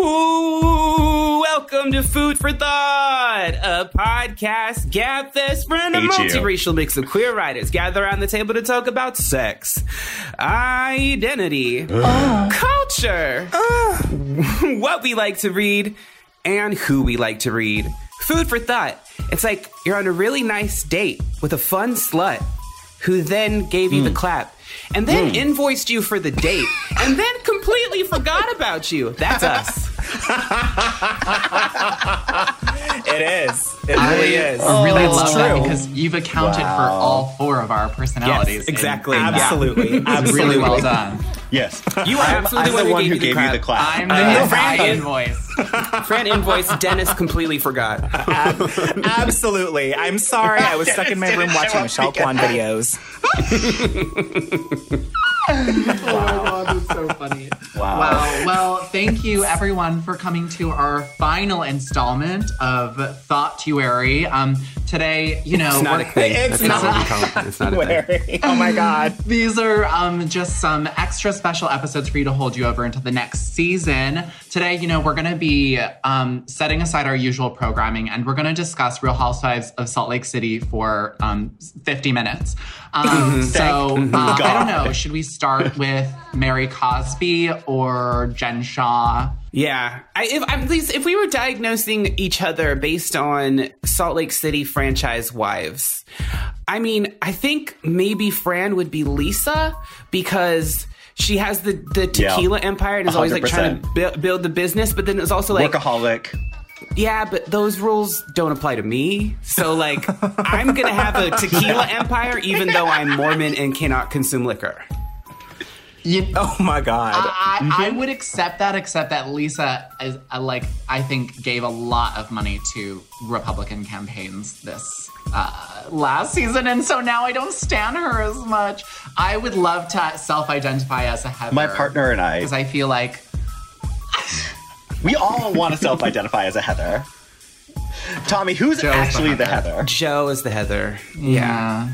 Ooh, welcome to Food for Thought, a podcast gabfest for a Hate multiracial mix of queer writers gather around the table to talk about sex, identity, uh. culture, uh. what we like to read, and who we like to read. Food for Thought. It's like you're on a really nice date with a fun slut who then gave you the hmm. clap and then hmm. invoiced you for the date and then completely forgot about you. That's us. It is. It really is. I really That's love that because you've accounted for all four of our personalities. Yes, exactly. in that. Absolutely. It's Absolutely. really well done. yes. You are I'm, absolutely I'm the one who gave gave you the clap. I'm the Uh, uh, Fran- invoice. Fran invoice. Dennis completely forgot. Absolutely. I'm sorry. I was stuck in my room watching Michelle Kwan videos. Oh my so funny. Wow. Wow. Well, thank you everyone for coming to our final installment of Thoughtuary. Um, today, you know, It's not a we're- thing. It's That's not not. what we call it. It's not a thing. Oh my God. These are um, just some extra special episodes for you to hold you over into the next season. Today, you know, we're going to be um, setting aside our usual programming and we're going to discuss Real Housewives of Salt Lake City for um, 50 minutes. Um, so, uh, I don't know. Should we start with Mary Cosby or Jen Shah? Yeah, I, if at least if we were diagnosing each other based on Salt Lake City franchise wives, I mean, I think maybe Fran would be Lisa because she has the the Yeah. tequila empire and is always like trying to bu- build the business, but then it's also like Workaholic. Yeah, but those rules don't apply to me. So, like, I'm going to have a tequila empire even though I'm Mormon and cannot consume liquor. You, Oh my God. I, I would accept that, except that Lisa is uh, like I think gave a lot of money to Republican campaigns this uh, last season, and so now I don't stand her as much. I would love to self-identify as a Heather. My partner and I- because I feel like we all want to self identify as a Heather. Tommy, who's Joe's actually the Heather. Heather? Joe is the Heather. yeah.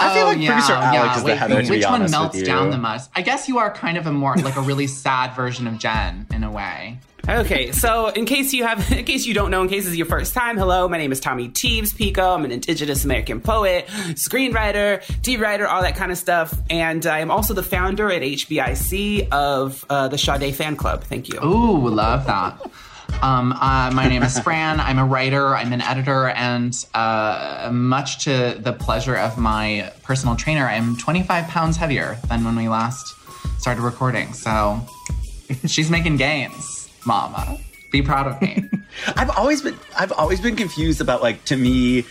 I feel Oh, like producer Alex is the Wait, Heather, to which be one melts with you. down the most? I guess you are kind of a more like a really sad version of Jen in a way. Okay, so in case you have, in case you don't know, in case this is your first time, hello, my name is Tommy Teebs Pico. I'm an Indigenous American poet, screenwriter, TV writer, all that kind of stuff, and I am also the founder at HBIC of uh, the Sade Fan Club. Thank you. Ooh, love that. Um, uh, my name is Fran. I'm a writer, I'm an editor, and uh, much to the pleasure of my personal trainer, I'm 25 pounds heavier than when we last started recording. So she's making gains, mama. Be proud of me. I've always been I've always been confused about like to me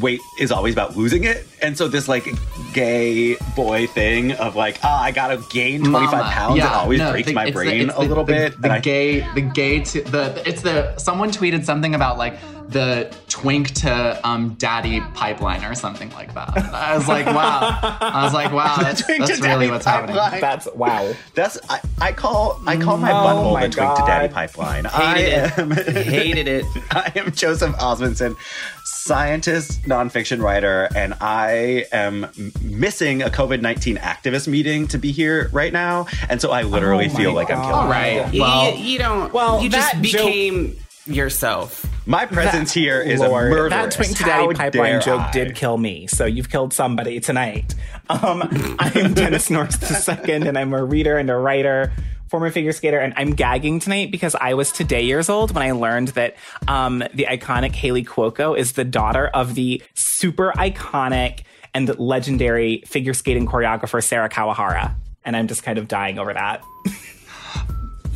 weight is always about losing it. And so this like gay boy thing of like, ah, I gotta gain 25 Mama. pounds, it always no, breaks the- my it's the- brain a the- little bit. The and I- gay, the gay, to, the it's the someone tweeted something about like the twink to um daddy pipeline or something like that. I was like, wow. I was like, wow, that's, that's really daddy what's happening. That's wow. That's I, I call I call my Oh butthole my the twink to daddy pipeline. Hated I am it. Hated it. I am Joseph Osmundson, scientist, nonfiction writer, and I am missing a COVID 19 activist meeting to be here right now. And so I literally Oh my feel like I'm killing All right. Well, you, you don't. well, you just that joke- became yourself. My presence here is Lord, a murder. that twink to daddy pipeline joke did kill me. So you've killed somebody tonight. Um, I'm Dennis Norris II, and I'm a reader and a writer, former figure skater, and I'm gagging tonight because I was today years old when I learned that um, the iconic Haley Cuoco is the daughter of the super iconic and legendary figure skating choreographer Sarah Kawahara. And I'm just kind of dying over that.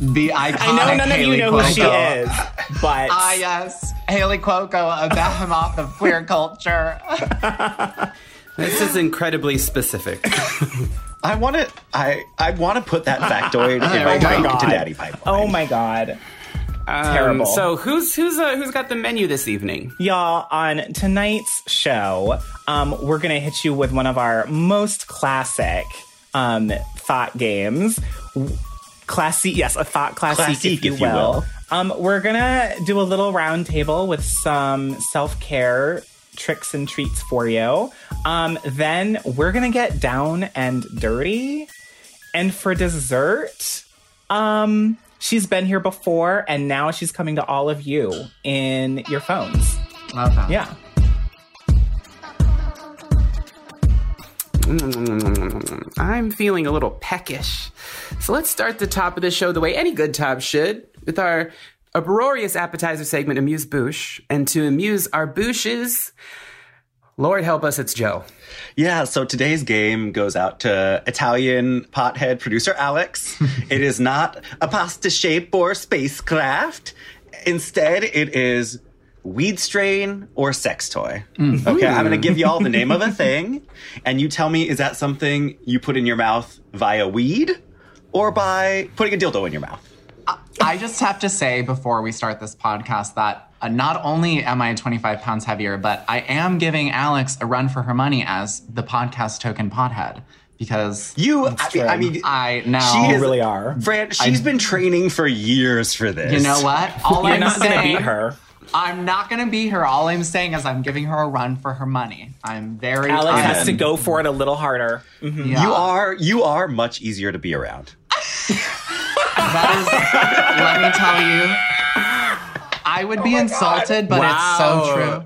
the iconic I know none Haley of you know who she is, but Ah, yes. Haley Cuoco, a behemoth of queer culture. This is incredibly specific. I want to. I I want to put that factoid in my we go. to Daddy Pipeline. Oh my god. Um, Terrible. So who's who's uh, who's got the menu this evening? Y'all, on tonight's show, um, we're gonna hit you with one of our most classic um, thought games. Classy, yes, a thought classic, Classique, if you if you will. will. Um, we're gonna do a little round table with some self care tricks and treats for you. Um, then we're gonna get down and dirty. And for dessert, um, she's been here before, and now she's coming to all of you in your phones. Love that. Yeah. I'm feeling a little peckish. So let's start the top of the show the way any good top should, with our uproarious appetizer segment, Amuse Bouche. And to amuse our bouches, Lord help us, it's Joe. Yeah, so today's game goes out to Italian pothead producer Alex. it is not a pasta shape or spacecraft. Instead, it is weed strain or sex toy. Mm-hmm. Okay, I'm going to give you all the name of a thing, and you tell me is that something you put in your mouth via weed or by putting a dildo in your mouth? I just have to say before we start this podcast that uh, not only am I 25 pounds heavier, but I am giving Alex a run for her money as the podcast token pothead because You, I mean, I mean, I know. she is, really are. Fran, she's been training for years for this. you know what? All You're I'm not saying, gonna beat her. I'm not gonna beat her. All I'm saying is I'm giving her a run for her money. I'm very. Alex I'm- has to go for it a little harder. Mhm. Yeah. You are you are much easier to be around. That is, let me tell you, I would be oh insulted, but it's so true.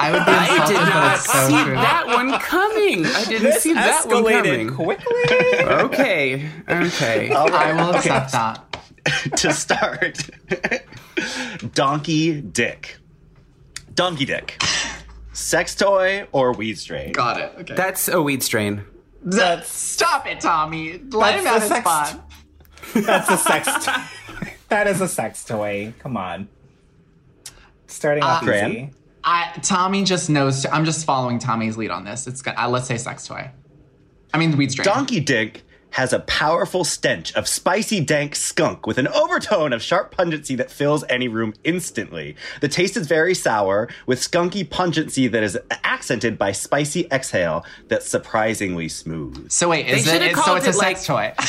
I would be I insulted, did but not it's so see true. that one coming. I didn't This see that one escalated coming. quickly. Okay, okay. I will accept that. to start. Donkey dick. Donkey dick. Sex toy or weed strain? Got it. Okay. That's a weed strain. That's, stop it, Tommy. Let him That's have a his sex- fun. That's a sex toy. that is a sex toy. Come on. Starting off Fran? easy. I, Tommy just knows. I'm just following Tommy's lead on this. It's good. uh, let's say sex toy. I mean, weed strain. Donkey dick has a powerful stench of spicy dank skunk with an overtone of sharp pungency that fills any room instantly. The taste is very sour with skunky pungency that is accented by spicy exhale that's surprisingly smooth. So wait, is They it? should've it's- so called it's a it, sex toy.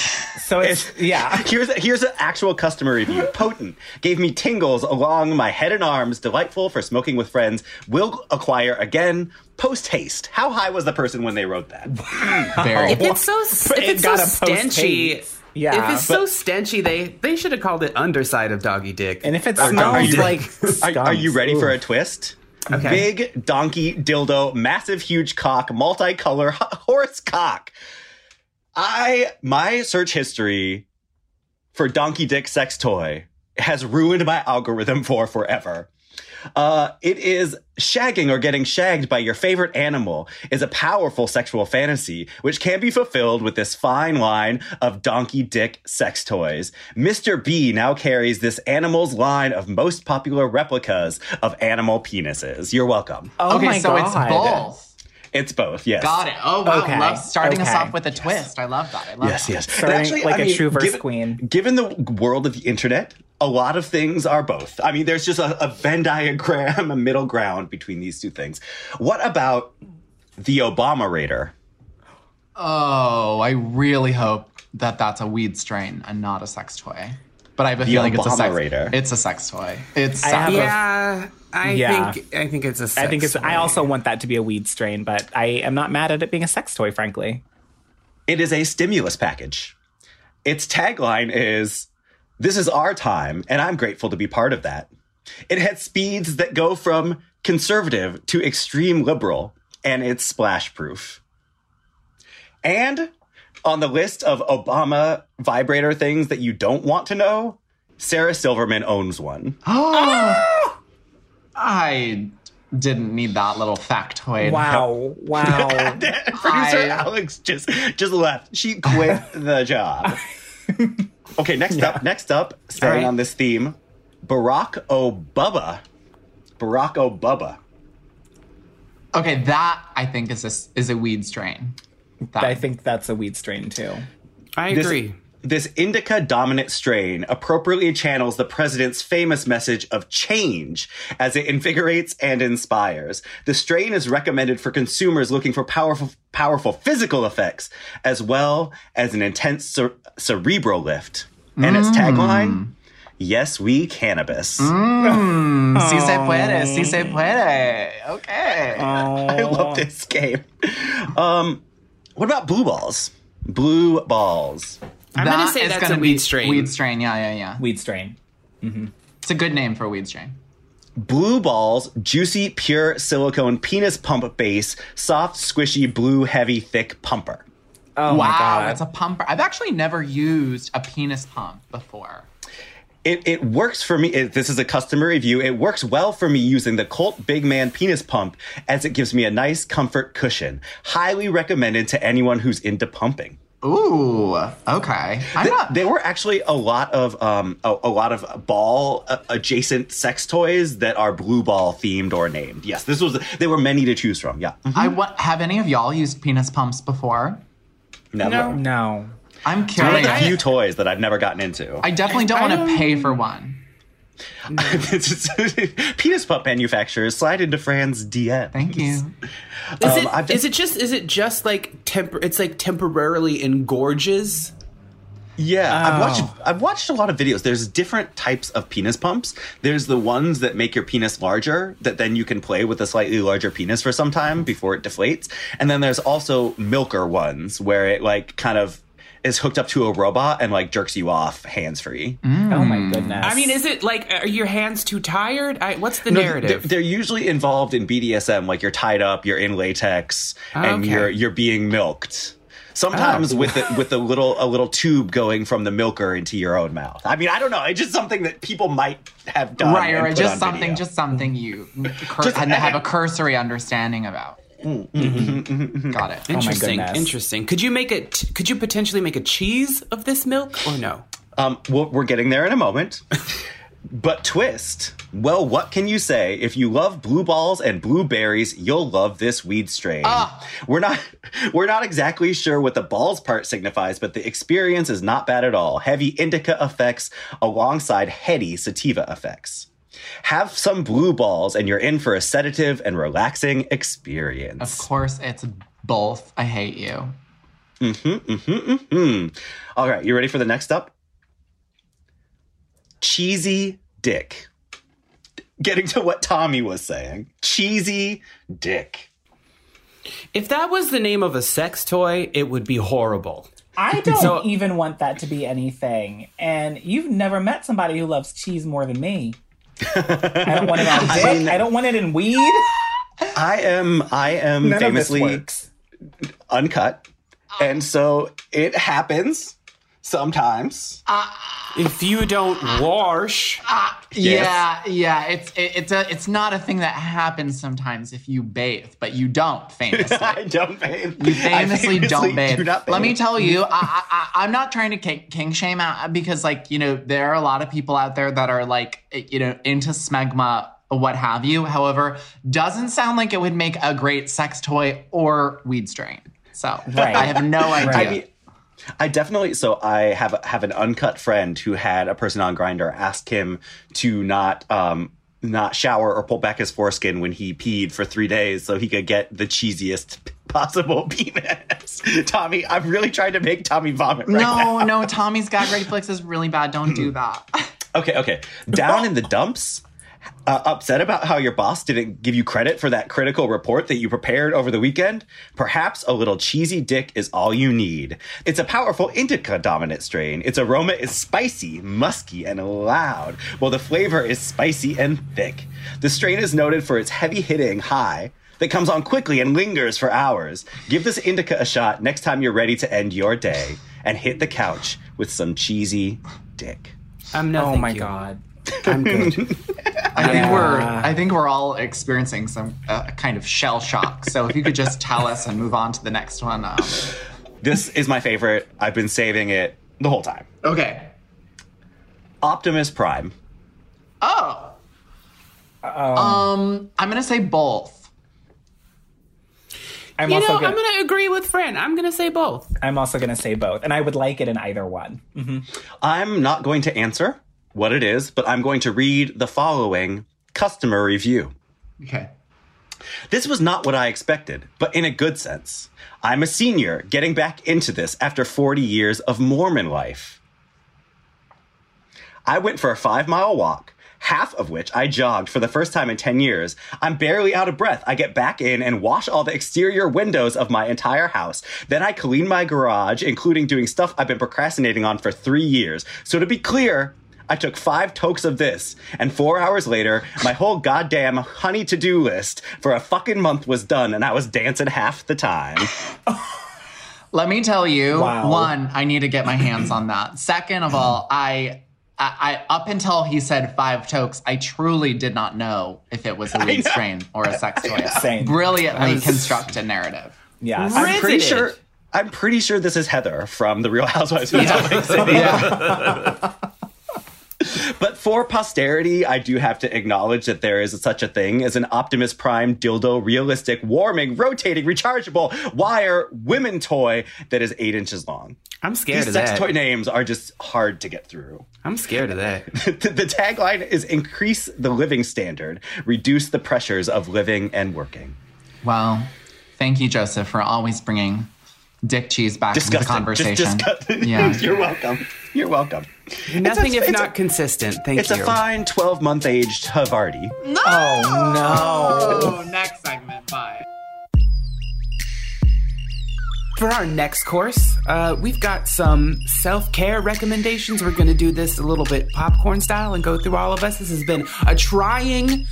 So it's yeah. Here's here's an actual customer review. Potent gave me tingles along my head and arms. Delightful for smoking with friends. Will acquire again. Post haste. How high was the person when they wrote that? Very. If it's so, if It it's so a stenchy. Yeah, If it's so stenchy, they they should have called it underside of doggy dick. And if it Are smells you- like Are, are you skunks, ready for a twist? Okay. Big donkey dildo, massive huge cock, multicolor h- horse cock. I my search history for donkey dick sex toy has ruined my algorithm for forever. Uh, it is shagging or getting shagged by your favorite animal is a powerful sexual fantasy, which can be fulfilled with this fine line of donkey dick sex toys. Mr. B now carries this animal's line of most popular replicas of animal penises. You're welcome. Oh okay, my so god. it's both. It's both, yes. Got it. Oh wow, Okay, love starting us off with a twist. I love that. I love Yes, that. yes. Starting like a true verse given, queen. Given the world of the internet, a lot of things are both. I mean, there's just a, a Venn diagram, a middle ground between these two things. What about the Obama Raider? Oh, I really hope that that's a weed strain and not a sex toy. But I have a feeling it's a sex. Raider. It's a sex toy. It's I have a- yeah, I Yeah. think I think it's a. I think it's. sex I also want that to be a weed strain, but I am not mad at it being a sex toy. Frankly, It is a stimulus package. Its tagline is This is our time, and I'm grateful to be part of that. It had speeds that go from conservative to extreme liberal, and it's splash proof. And on the list of Obama vibrator things that you don't want to know, Sarah Silverman owns one. Oh! I didn't need that little factoid. wow, wow. Producer I- Alex just just left. She quit the job. Okay, next up, next up, staying All right. on this theme, Barack Obama. Barack Obama. Okay, that I think is a is a weed strain. That. I think that's a weed strain too. I agree. This indica dominant strain appropriately channels the president's famous message of change as it invigorates and inspires. The strain is recommended for consumers looking for powerful, powerful physical effects as well as an intense cer- cerebral lift. And its tagline, yes, we cannabis. Si se puede, si se puede. Okay. I love this game. Um, what about blue balls? Blue balls. I'm gonna say that's gonna a be weed strain. Weed strain, yeah, yeah, yeah. Weed strain. Mm-hmm. It's a good name for a weed strain. Blue balls, juicy, pure silicone penis pump base, soft, squishy, blue, heavy, thick pumper. Oh wow, my god. it's a pumper. I've actually never used a penis pump before. It, it works for me. It, this is a customer review. It works well for me using the Colt Big Man penis pump as it gives me a nice comfort cushion. Highly recommended to anyone who's into pumping. Ooh, okay. I'm not. There were actually a lot of um, a, a lot of ball uh, adjacent sex toys that are blue ball themed or named. Yes, this was. There were many to choose from. Yeah, I wa- have any of y'all used penis pumps before? never. No. no. I'm One of curious. the few toys that I've never gotten into. I definitely don't want to pay for one. penis pump manufacturers slide into Fran's DM. Thank you. Is, Um, it, I've is it just is it just like tempor- it's like temporarily engorges? Yeah, I've watched Oh. I've watched a lot of videos. There's different types of penis pumps. There's the ones that make your penis larger that then you can play with a slightly larger penis for some time before it deflates. And then there's also milker ones where it like kind of is hooked up to a robot and like jerks you off hands free. Mm. Oh my goodness. I mean, is it like are your hands too tired? I, what's the No, they're, narrative? they're usually involved in BDSM, like you're tied up, you're in latex, oh, and Okay. you're you're being milked. Sometimes Oh. with the, with a little a little tube going from the milker into your own mouth. I mean, I don't know. It's just something that people might have done. right, and right. Just something, video. just something you cur- Just- and have a cursory understanding about. Got it. interesting, goodness. interesting. Could you make it? Could you potentially make a cheese of this milk or no? Um, well, we're getting there in a moment. but twist. Well, what can you say? If you love blue balls and blueberries, you'll love this weed strain. We're not we're not exactly sure what the balls part signifies, but the experience is not bad at all. Heavy indica effects alongside heady sativa effects. Have some blue balls and you're in for a sedative and relaxing experience. Of course, it's both. I hate you. Hmm. All right, you ready for the next up? Cheesy dick. Getting to what Tommy was saying. Cheesy dick. If that was the name of a sex toy, it would be horrible. I don't So- even want that to be anything. And you've never met somebody who loves cheese more than me. I don't want it on dick. I, don't want it in weed. I am I am None famously uncut. And so it happens sometimes. Uh, if you don't wash, uh, Yeah, yeah. It's it, it's a it's not a thing that happens sometimes if you bathe, but you don't famously. I don't bathe. You famously, don't bathe. do not Let me tell you, I, I, I, I'm not trying to kink, kink shame out because, like, you know, there are a lot of people out there that are like, you know, into smegma, what have you. However, doesn't sound like it would make a great sex toy or weed strain. So Right. I have no idea. I mean, I definitely. So I have have an uncut friend who had a person on Grindr ask him to not um not shower or pull back his foreskin when he peed for three days so he could get the cheesiest possible penis. Tommy, I'm really trying to make Tommy vomit right now. no, no, Tommy's gag reflex is really bad. Don't do that. Okay, okay. Down in the dumps, uh, upset about how your boss didn't give you credit for that critical report that you prepared over the weekend? Perhaps a little cheesy dick is all you need. It's a powerful indica dominant strain. Its aroma is spicy, musky, and loud, while the flavor is spicy and thick. The strain is noted for its heavy hitting high that comes on quickly and lingers for hours. Give this indica a shot next time you're ready to end your day and hit the couch with some cheesy dick. I'm no. Oh my you. god. I'm good. I think we're I think we're all experiencing some uh, kind of shell shock. So if you could just tell us and move on to the next one. Um, This is my favorite. I've been saving it the whole time. okay. Optimus Prime. Oh. Um, I'm gonna say both. I'm you also know, gonna, I'm going to agree with Fran. I'm going to say both. I'm also going to say both, and I would like it in either one. Mm-hmm. I'm not going to answer what it is, but I'm going to read the following customer review. Okay. This was not what I expected, but in a good sense. I'm a senior getting back into this after 40 years of Mormon life. I went for a five mile walk, half of which I jogged for the first time in 10 years. I'm barely out of breath. I get back in and wash all the exterior windows of my entire house. Then I clean my garage, including doing stuff I've been procrastinating on for three years. So to be clear, I took five tokes of this, and four hours later, my whole goddamn honey to do list for a fucking month was done, and I was dancing half the time. Let me tell you, Wow. one, I need to get my hands on that. Second of all, I, I, I up until he said five tokes, I truly did not know if it was a weed strain or a sex toy. Same. Brilliantly constructed narrative. Yes. I'm pretty sure. I'm pretty sure this is Heather from The Real Housewives of Salt Lake City. Yeah. But for posterity, I do have to acknowledge that there is such a thing as an Optimus Prime dildo realistic, warming, rotating, rechargeable wire women toy that is eight inches long. I'm scared These of sex that. toy names are just hard to get through. I'm scared of that. the, the tagline is increase the living standard, reduce the pressures of living and working. Well, thank you, Joseph, for always bringing Dick Cheese back into the conversation. Just disgusting. Yeah. You're welcome. You're welcome. Nothing a- if not a- consistent. Thank It's you. It's a fine 12 month aged Havarti. Oh no. Oh, next segment. Bye. For our next course, uh, we've got some self care recommendations. We're going to do this a little bit popcorn style and go through all of us. This has been a trying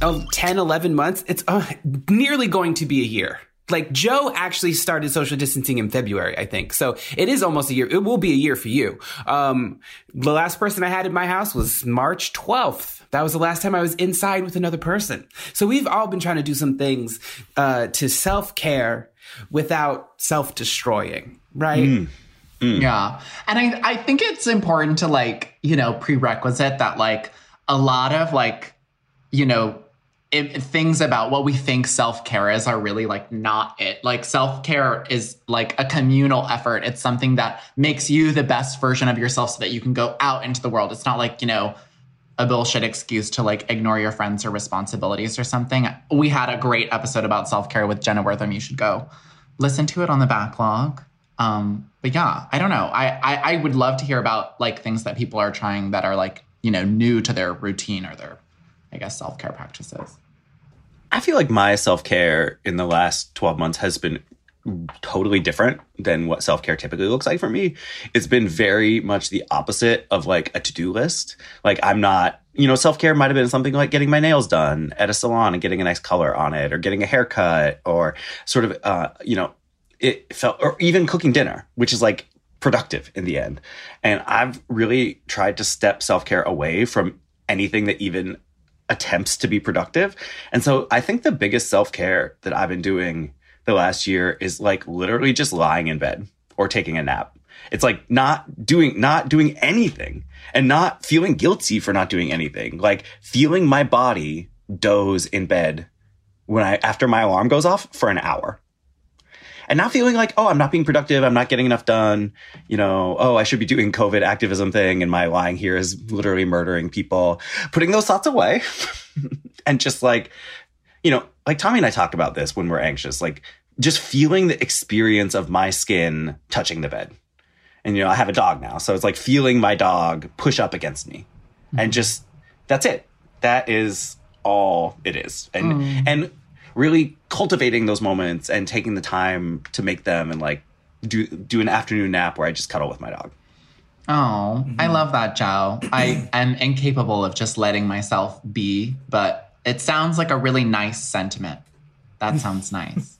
of 10, 11 months. It's uh, nearly going to be a year. Like Joe actually started social distancing in February, I think. So it is almost a year. It will be a year for you. Um, the last person I had in my house was March 12th. That was the last time I was inside with another person. So we've all been trying to do some things uh, to self care without self destroying, right? Yeah. And I, I think it's important to like, you know, prerequisite that like a lot of like, you know, if, things about what we think self care is are really like not it. Like self care is like a communal effort. It's something that makes you the best version of yourself so that you can go out into the world. It's not like, you know, a bullshit excuse to like ignore your friends or responsibilities or something. We had a great episode about self care with Jenna Wortham. You should go listen to it on the backlog. Um, but yeah, I don't know. I, I I would love to hear about like things that people are trying that are like you know new to their routine or their, I guess, self care practices. I feel like my self care in the last 12 months has been totally different than what self care typically looks like for me. It's been very much the opposite of like a to do list. Like, I'm not, you know, self care might have been something like getting my nails done at a salon and getting a nice color on it, or getting a haircut, or sort of, uh, you know, it felt, or even cooking dinner, which is like productive in the end. And I've really tried to step self care away from anything that even attempts to be productive. And so I think the biggest self care that I've been doing the last year is like literally just lying in bed or taking a nap. It's like not doing, not doing anything and not feeling guilty for not doing anything. Like feeling my body doze in bed when I, after my alarm goes off for an hour and not feeling like, oh, I'm not being productive. I'm not getting enough done. You know, oh, I should be doing COVID activism thing. And my lying here is literally murdering people. Putting those thoughts away and just like, you know, like Tommy and I talk about this when we're anxious, like just feeling the experience of my skin touching the bed. And, you know, I have a dog now. So it's like feeling my dog push up against me and mm-hmm. just, that's it. That is all it is. And, mm. and, really cultivating those moments and taking the time to make them and like do do an afternoon nap where I just cuddle with my dog. Oh, I love that, Joe. I am incapable of just letting myself be, but it sounds like a really nice sentiment. That sounds nice.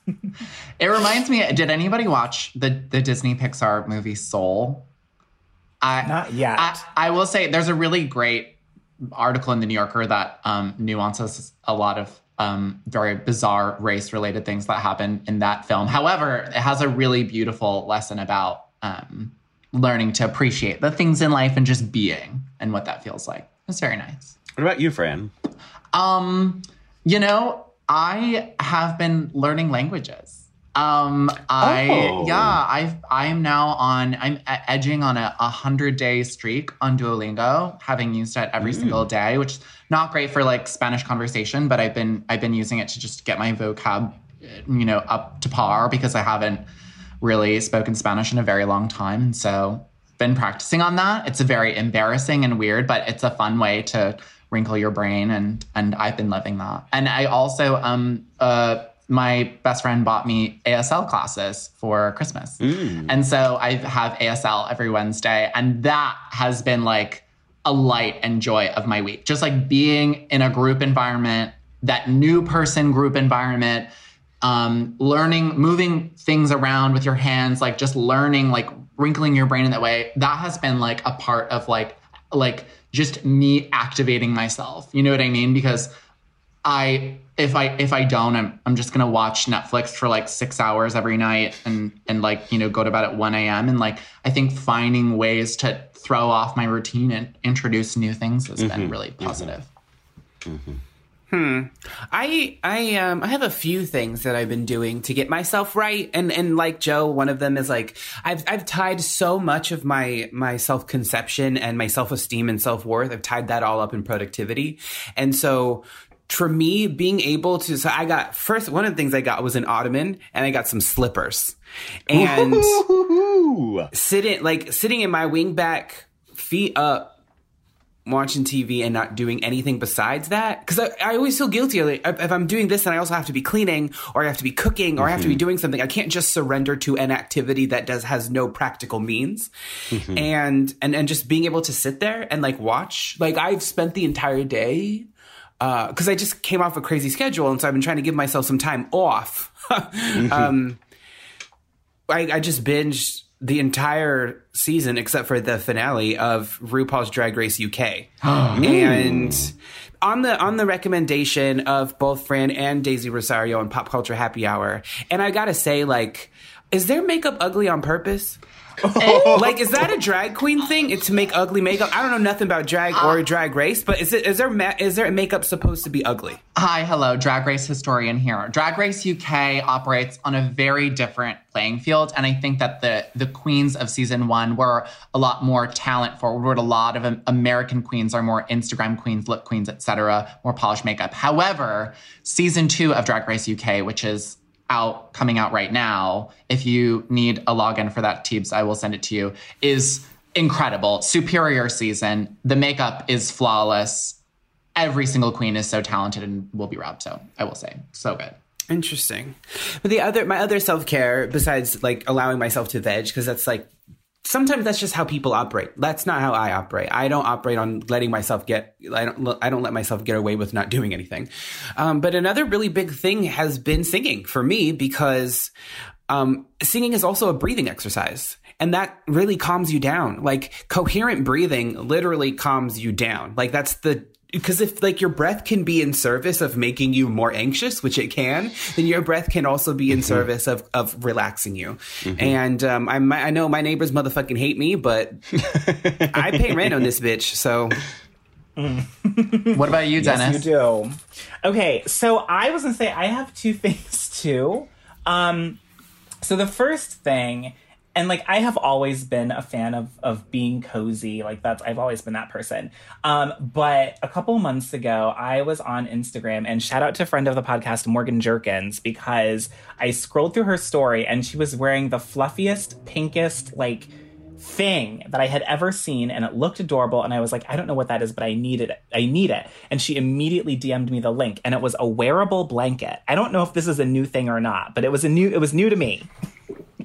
it reminds me. Did anybody watch the the Disney Pixar movie Soul? I Not yet. I, I will say there's a really great article in the New Yorker that um, nuances a lot of um, very bizarre race related things that happen in that film. However, it has a really beautiful lesson about um, learning to appreciate the things in life and just being and what that feels like. It's very nice. What about you, Fran? Um, you know, I have been learning languages. Um, I Oh. yeah, I I am now on. I'm edging on a, a hundred day streak on Duolingo, having used it every single day, which is not great for like Spanish conversation, but I've been I've been using it to just get my vocab, you know, up to par because I haven't really spoken Spanish in a very long time. So been practicing on that. It's a very embarrassing and weird, but it's a fun way to wrinkle your brain and and I've been loving that. And I also um uh my best friend bought me ASL classes for Christmas. And so I have ASL every Wednesday and that has been like a light and joy of my week. Just like being in a group environment, that new person group environment, um, learning, moving things around with your hands, like just learning, like wrinkling your brain in that way. That has been like a part of like, like just me activating myself. You know what I mean? Because I, if I, if I don't, I'm, I'm just gonna watch Netflix for like six hours every night and, and like, you know, go to bed at 1 a.m. And like, I think finding ways to throw off my routine and introduce new things has been really positive. Mm-hmm. Hm. I I um I have a few things that I've been doing to get myself right and and like Joe one of them is like I've I've tied so much of my my self-conception and my self-esteem and self-worth I've tied that all up in productivity. And so for me being able to so I got first one of the things I got was an ottoman and I got some slippers. And sitting like sitting in my wingback feet up watching TV and not doing anything besides that because I, I always feel guilty like, if, I'm doing this then I also have to be cleaning or I have to be cooking or I have to be mm-hmm. doing something. I can't just surrender to an activity that does has no practical means. Mm-hmm. And and and just being able to sit there and like watch. Like I've spent the entire day because I just came off a crazy schedule and so I've been trying to give myself some time off um I, I just binged the entire season except for the finale of RuPaul's Drag Race UK. and on the on the recommendation of both Fran and Daisy Rosario on Pop Culture Happy Hour. And I gotta say, like, is their makeup ugly on purpose? Oh. like, is that a drag queen thing? It's to make ugly makeup. I don't know nothing about drag or uh, drag race, but is it is there ma- is there makeup supposed to be ugly? Hi, hello, Drag Race historian here. Drag Race UK operates on a very different playing field, and I think that the the queens of season one were a lot more talent forward. A lot of American queens are more Instagram queens, look queens, etc., more polished makeup. However, season two of Drag Race UK, which is out coming out right now, if you need a login for that, Teebs, I will send it to you. Is incredible, superior season. The makeup is flawless every single queen is so talented and will be robbed. So I will say, so good. Interesting. But the other, my other self care, besides like allowing myself to veg, because that's like sometimes that's just how people operate. That's not how I operate. I don't operate on letting myself get. I don't. I don't let myself get away with not doing anything. Um, but another really big thing has been singing for me because um, singing is also a breathing exercise. And that really calms you down. Like coherent breathing literally calms you down. Like that's the because if like your breath can be in service of making you more anxious, which it can, then your breath can also be in service of of relaxing you. And um, I I know my neighbors motherfucking hate me, but I pay rent on this bitch, so What about you, Dennis? Yes, you do. Okay, so I was gonna say I have two things too. Um, so the first thing, and like I have always been a fan of of being cozy. Like that's I've always been that person. Um, but a couple months ago, I was on Instagram, and shout out to a friend of the podcast Morgan Jerkins because I scrolled through her story, and she was wearing the fluffiest, pinkest, like thing that I had ever seen and it looked adorable and I was like I don't know what that is but I needed it. I need it. And she immediately DM'd me the link and it was a wearable blanket. I don't know if this is a new thing or not, but it was a new it was new to me.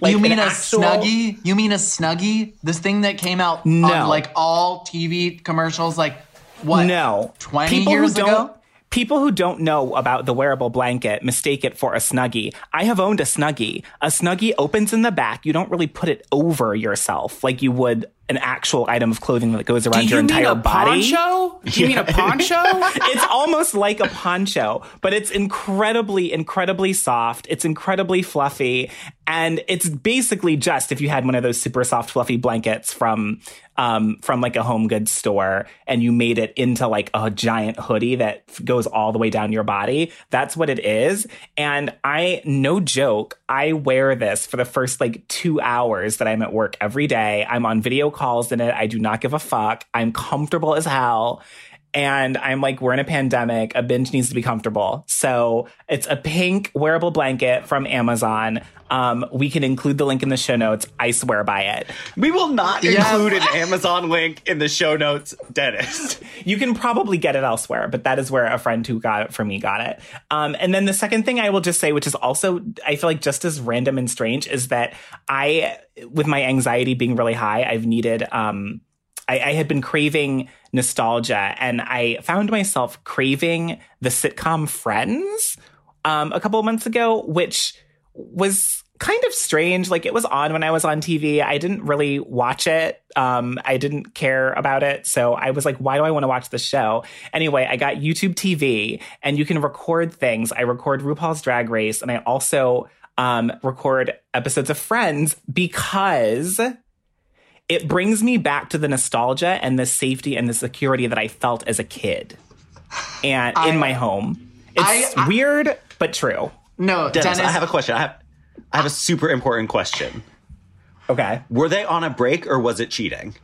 Like you mean a actual- snuggie? You mean a snuggie? This thing that came out No. on like all TV commercials, like what? No. twenty People who years don't- ago. People who don't know about the wearable blanket mistake it for a snuggie. I have owned a snuggie. A snuggie opens in the back. You don't really put it over yourself like you would an actual item of clothing that goes around you your mean entire a body. poncho? Do you mean a poncho? it's almost like a poncho, but it's incredibly, incredibly soft. It's incredibly fluffy. And it's basically just if you had one of those super soft, fluffy blankets from um, from like a home goods store and you made it into like a giant hoodie that goes all the way down your body. That's what it is. And I, no joke, I wear this for the first like two hours that I'm at work every day. I'm on video calls in it. I do not give a fuck. I'm comfortable as hell and I'm like, we're in a pandemic. A binge needs to be comfortable. So it's a pink wearable blanket from Amazon. Um, we can include the link in the show notes. I swear by it. We will not include an Amazon link in the show notes, Dennis. You can probably get it elsewhere, but that is where a friend who got it for me got it. Um, and then the second thing I will just say, which is also, I feel like just as random and strange, is that I, with my anxiety being really high, I've needed, um, I, I had been craving nostalgia and I found myself craving the sitcom Friends um, a couple months ago, which was kind of strange. Like it was on when I was on TV. I didn't really watch it. Um, I didn't care about it. So I was like, why do I want to watch the show? Anyway, I got YouTube TV and you can record things. I record RuPaul's Drag Race and I also um, record episodes of Friends because it brings me back to the nostalgia and the safety and the security that I felt as a kid and I, in my home. It's I, I, weird, but true. No, Dennis, Dennis, I have a question. I have I have a super important question. Okay. Were they on a break or was it cheating?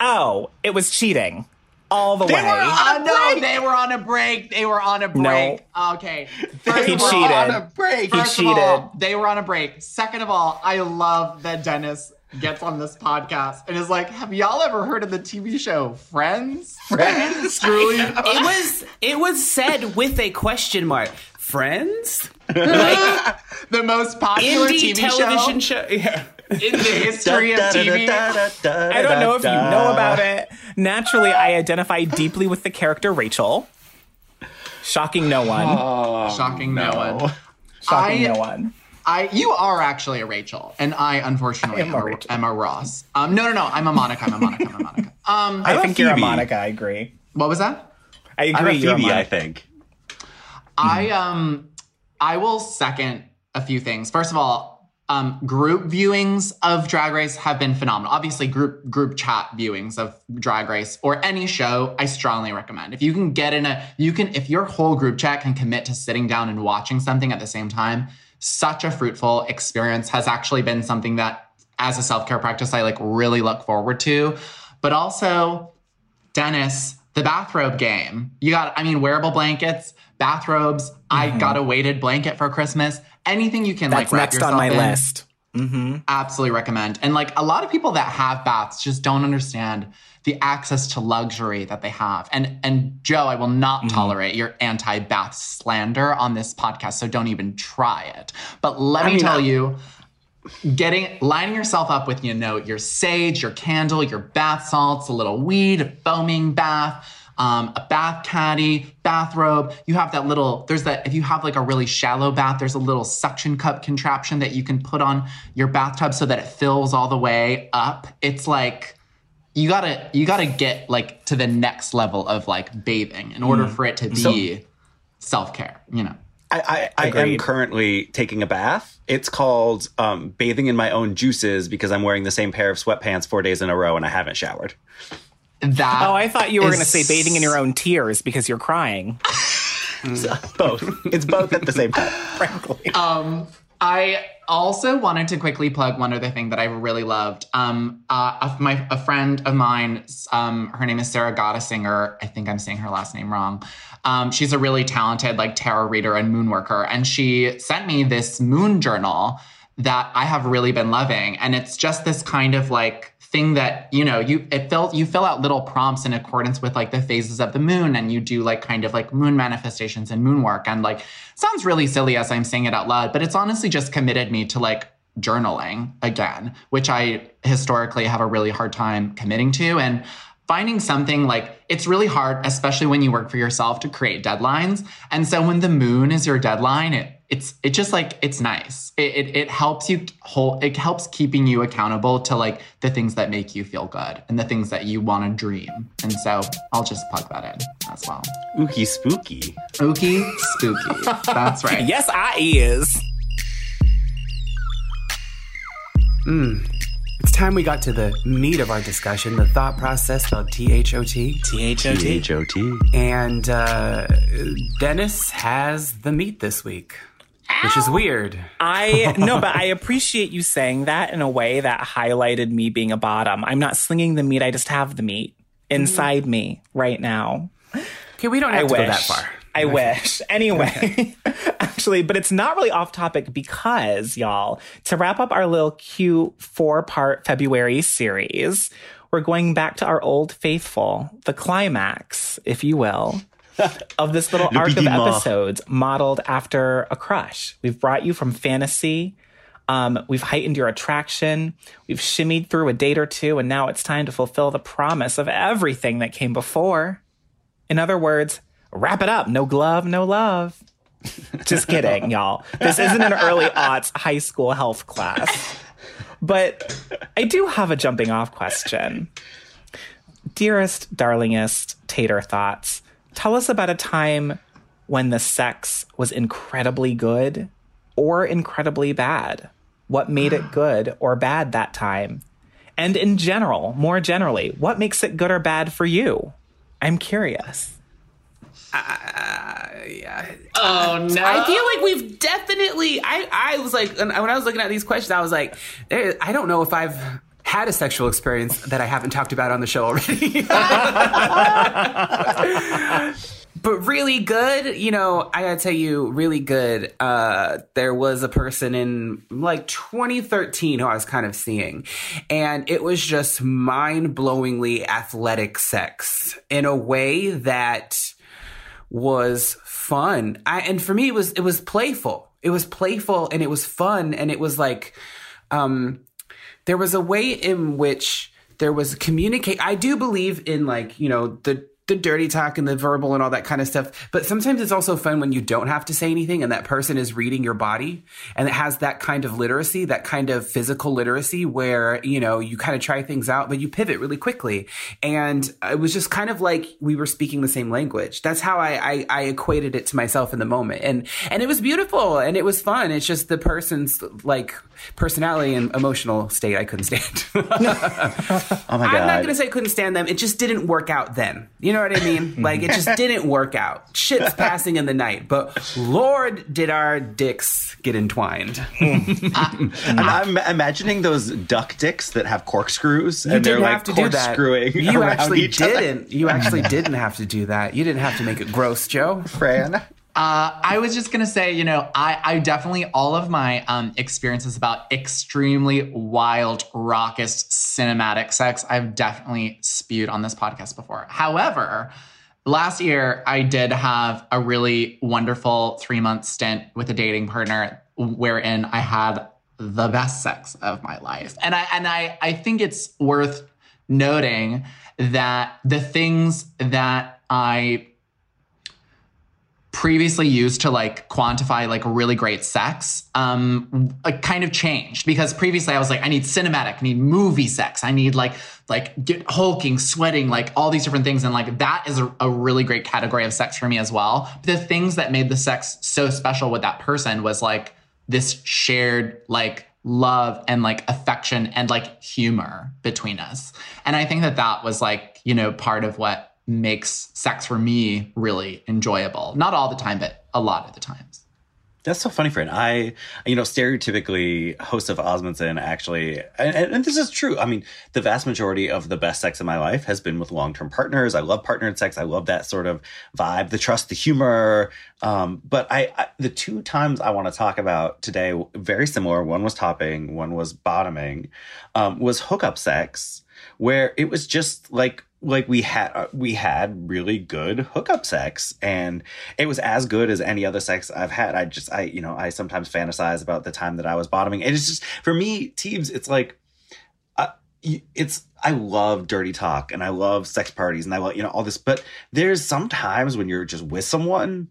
Oh, it was cheating. All the they way. Were on uh, no, they were on a break. They were on a break. No. Okay. First he cheated. On a break. First he cheated. All, they were on a break. Second of all, I love that Dennis gets on this podcast and is like, "Have y'all ever heard of the TV show Friends?" Friends, truly. it was it was said with a question mark. Friends, like the most popular TV television show. show. Yeah. In the history of TV. I don't know if you know about it. Naturally, I identify deeply with the character Rachel. Shocking no one. Oh, Shocking no, no one. Shocking I, no one. I you are actually a Rachel, and I unfortunately I am, a, am a Ross. Um, no, no, no. I'm a Monica. I'm a Monica. I'm a Monica. Um, I think you're a Monica. I agree. What was that? I agree. I'm a Phoebe. I think. I um, I will second a few things. First of all, um, group viewings of Drag Race have been phenomenal. Obviously, group group chat viewings of Drag Race or any show, I strongly recommend. If you can get in a, you can if your whole group chat can commit to sitting down and watching something at the same time such a fruitful experience has actually been something that as a self-care practice I like really look forward to. But also, Dennis, the bathrobe game. You got, I mean, wearable blankets, bathrobes. Mm-hmm. I got a weighted blanket for Christmas. Anything you can That's like wrap next on my in, list. Mm-hmm. Absolutely recommend. And like a lot of people that have baths just don't understand the access to luxury that they have. And and Joe, I will not mm-hmm. tolerate your anti-bath slander on this podcast, so don't even try it. But let I me mean, tell you, getting lining yourself up with you know your sage, your candle, your bath salts, a little weed, a foaming bath. Um, a bath caddy, bathrobe. You have that little, there's that, if you have like a really shallow bath, there's a little suction cup contraption that you can put on your bathtub so that it fills all the way up. It's like, you gotta you gotta get like to the next level of like bathing in order mm. for it to be so, self-care you know I, I, I am currently taking a bath. It's called um, bathing in my own juices because I'm wearing the same pair of sweatpants four days in a row and I haven't showered. That oh, I thought you were is... going to say bathing in your own tears because you're crying. both. It's both at the same time, frankly. Um, I also wanted to quickly plug one other thing that I really loved. Um, uh, my a friend of mine, um, her name is Sarah Gottesinger. I think I'm saying her last name wrong. Um, she's a really talented like tarot reader and moon worker, and she sent me this moon journal that I have really been loving, and it's just this kind of like thing that you know you it fills you fill out little prompts in accordance with like the phases of the moon and you do like kind of like moon manifestations and moon work and like sounds really silly as i'm saying it out loud but it's honestly just committed me to like journaling again which i historically have a really hard time committing to and finding something like it's really hard especially when you work for yourself to create deadlines and so when the moon is your deadline it it's it just like it's nice. It, it, it helps you hold. It helps keeping you accountable to like the things that make you feel good and the things that you want to dream. And so I'll just plug that in as well. Ookie spooky. Ookie spooky. That's right. yes, I is. Mm. It's time we got to the meat of our discussion, the thought process spelled T H O T. T H O T. T H O T. And uh, Dennis has the meat this week, which is weird. I no, but I appreciate you saying that in a way that highlighted me being a bottom. I'm not slinging the meat; I just have the meat inside me right now. Okay, we don't have I to wish. go that far. I wish. Anyway, actually, but it's not really off topic because, y'all, to wrap up our little cute four part February series, we're going back to our old faithful, the climax, if you will, of this little arc of episodes modeled after a crush. We've brought you from fantasy. Um, we've heightened your attraction. We've shimmied through a date or two, and now it's time to fulfill the promise of everything that came before. In other words, wrap it up. No glove, no love. Just kidding, y'all. This isn't an early aughts high school health class. But I do have a jumping off question. Dearest, darlingest Tater Thoughts, tell us about a time when the sex was incredibly good or incredibly bad. What made it good or bad that time? And in general, more generally, what makes it good or bad for you? I'm curious. Oh no. I feel like we've definitely. I I was like when I was looking at these questions, I was like, I don't know if I've had a sexual experience that I haven't talked about on the show already. but really good, you know, I gotta tell you, really good. Uh, there was a person in like 2013 who I was kind of seeing, and it was just mind blowingly athletic sex in a way that was fun. I, and for me, it was it was playful. It was playful and it was fun and it was like, um, there was a way in which there was communicate. I do believe in like you know the the dirty talk and the verbal and all that kind of stuff. But sometimes it's also fun when you don't have to say anything and that person is reading your body and it has that kind of literacy, that kind of physical literacy where, you know, you kind of try things out, but you pivot really quickly. And it was just kind of like we were speaking the same language. That's how I, I, I equated it to myself in the moment. And, and it was beautiful and it was fun. It's just the person's like personality and emotional state I couldn't stand. Oh my God. I'm not gonna say I couldn't stand them. It just didn't work out then. You know what I mean? like it just mm-hmm. didn't work out. Shit's passing in the night, but Lord, did our dicks get entwined? Hmm. I'm, ah. I'm imagining those duck dicks that have corkscrews You and they're like have to do that. corkscrewing You actually didn't. You actually didn't have to do that. You didn't have to make it gross, Joe. Fran. Uh, I was just gonna say, you know, I, I definitely all of my um, experiences about extremely wild, raucous, cinematic sex, I've definitely spewed on this podcast before. However, last year I did have a really wonderful three month stint with a dating partner, wherein I had the best sex of my life, and I and I I think it's worth noting that the things that I previously used to like quantify like really great sex um like kind of changed. Because previously I was like I need cinematic I need movie sex I need like like get hulking sweating like all these different things. And like that is a, a really great category of sex for me as well. But the things that made the sex so special with that person was like this shared like love and like affection and like humor between us. And I think that that was like you know part of what makes sex for me really enjoyable. Not all the time, but a lot of the times. That's so funny, friend. I, you know, stereotypically, host of Osmundson actually, and, and, and this is true. I mean, the vast majority of the best sex in my life has been with long term partners. I love partnered sex. I love that sort of vibe, the trust, the humor. Um, but I, I, the two times I want to talk about today, very similar. One was topping, one was bottoming, um, was hookup sex, where it was just like like we had uh, we had really good hookup sex and it was as good as any other sex I've had. I just I you know I sometimes fantasize about the time that I was bottoming. And it's just for me, Teebs, it's like uh, it's I love dirty talk and I love sex parties and I love you know all this, but there's sometimes when you're just with someone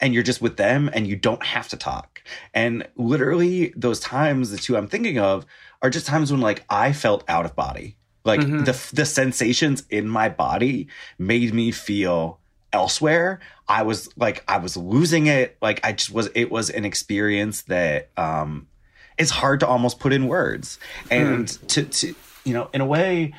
and you're just with them and you don't have to talk. And literally those times, the two I'm thinking of are just times when like I felt out of body. Like the the sensations in my body made me feel elsewhere. I was like I was losing it. Like I just was it was an experience that um is hard to almost put in words. And Hmm. to, to, you know, in a way,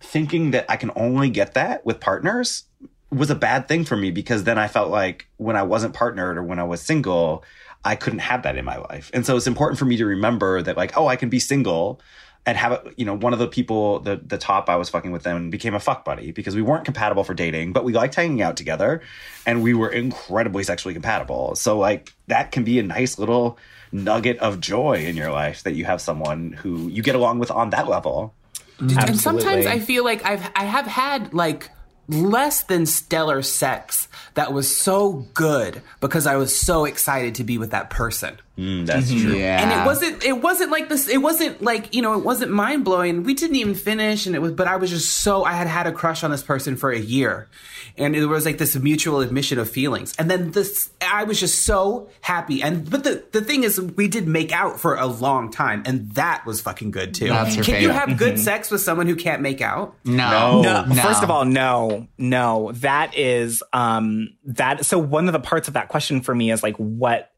thinking that I can only get that with partners was a bad thing for me because then I felt like when I wasn't partnered or when I was single, I couldn't have that in my life. And so it's important for me to remember that like, oh, I can be single and have it, you know, one of the people, the the top I was fucking with them became a fuck buddy because we weren't compatible for dating, but we liked hanging out together and we were incredibly sexually compatible. So like that can be a nice little nugget of joy in your life that you have someone who you get along with on that level. And sometimes I feel like I've I have had like less than stellar sex that was so good because I was so excited to be with that person. Mm, that's true. Yeah. And it wasn't it wasn't like this it wasn't like, you know, it wasn't mind blowing. We didn't even finish and it was but I was just so I had had a crush on this person for a year. And it was like this mutual admission of feelings. And then this I was just so happy. And but the the thing is we did make out for a long time and that was fucking good too. That's your Can you have good sex with someone who can't make out? no. No. No, first of all, no, no. That is um that so one of the parts of that question for me is like what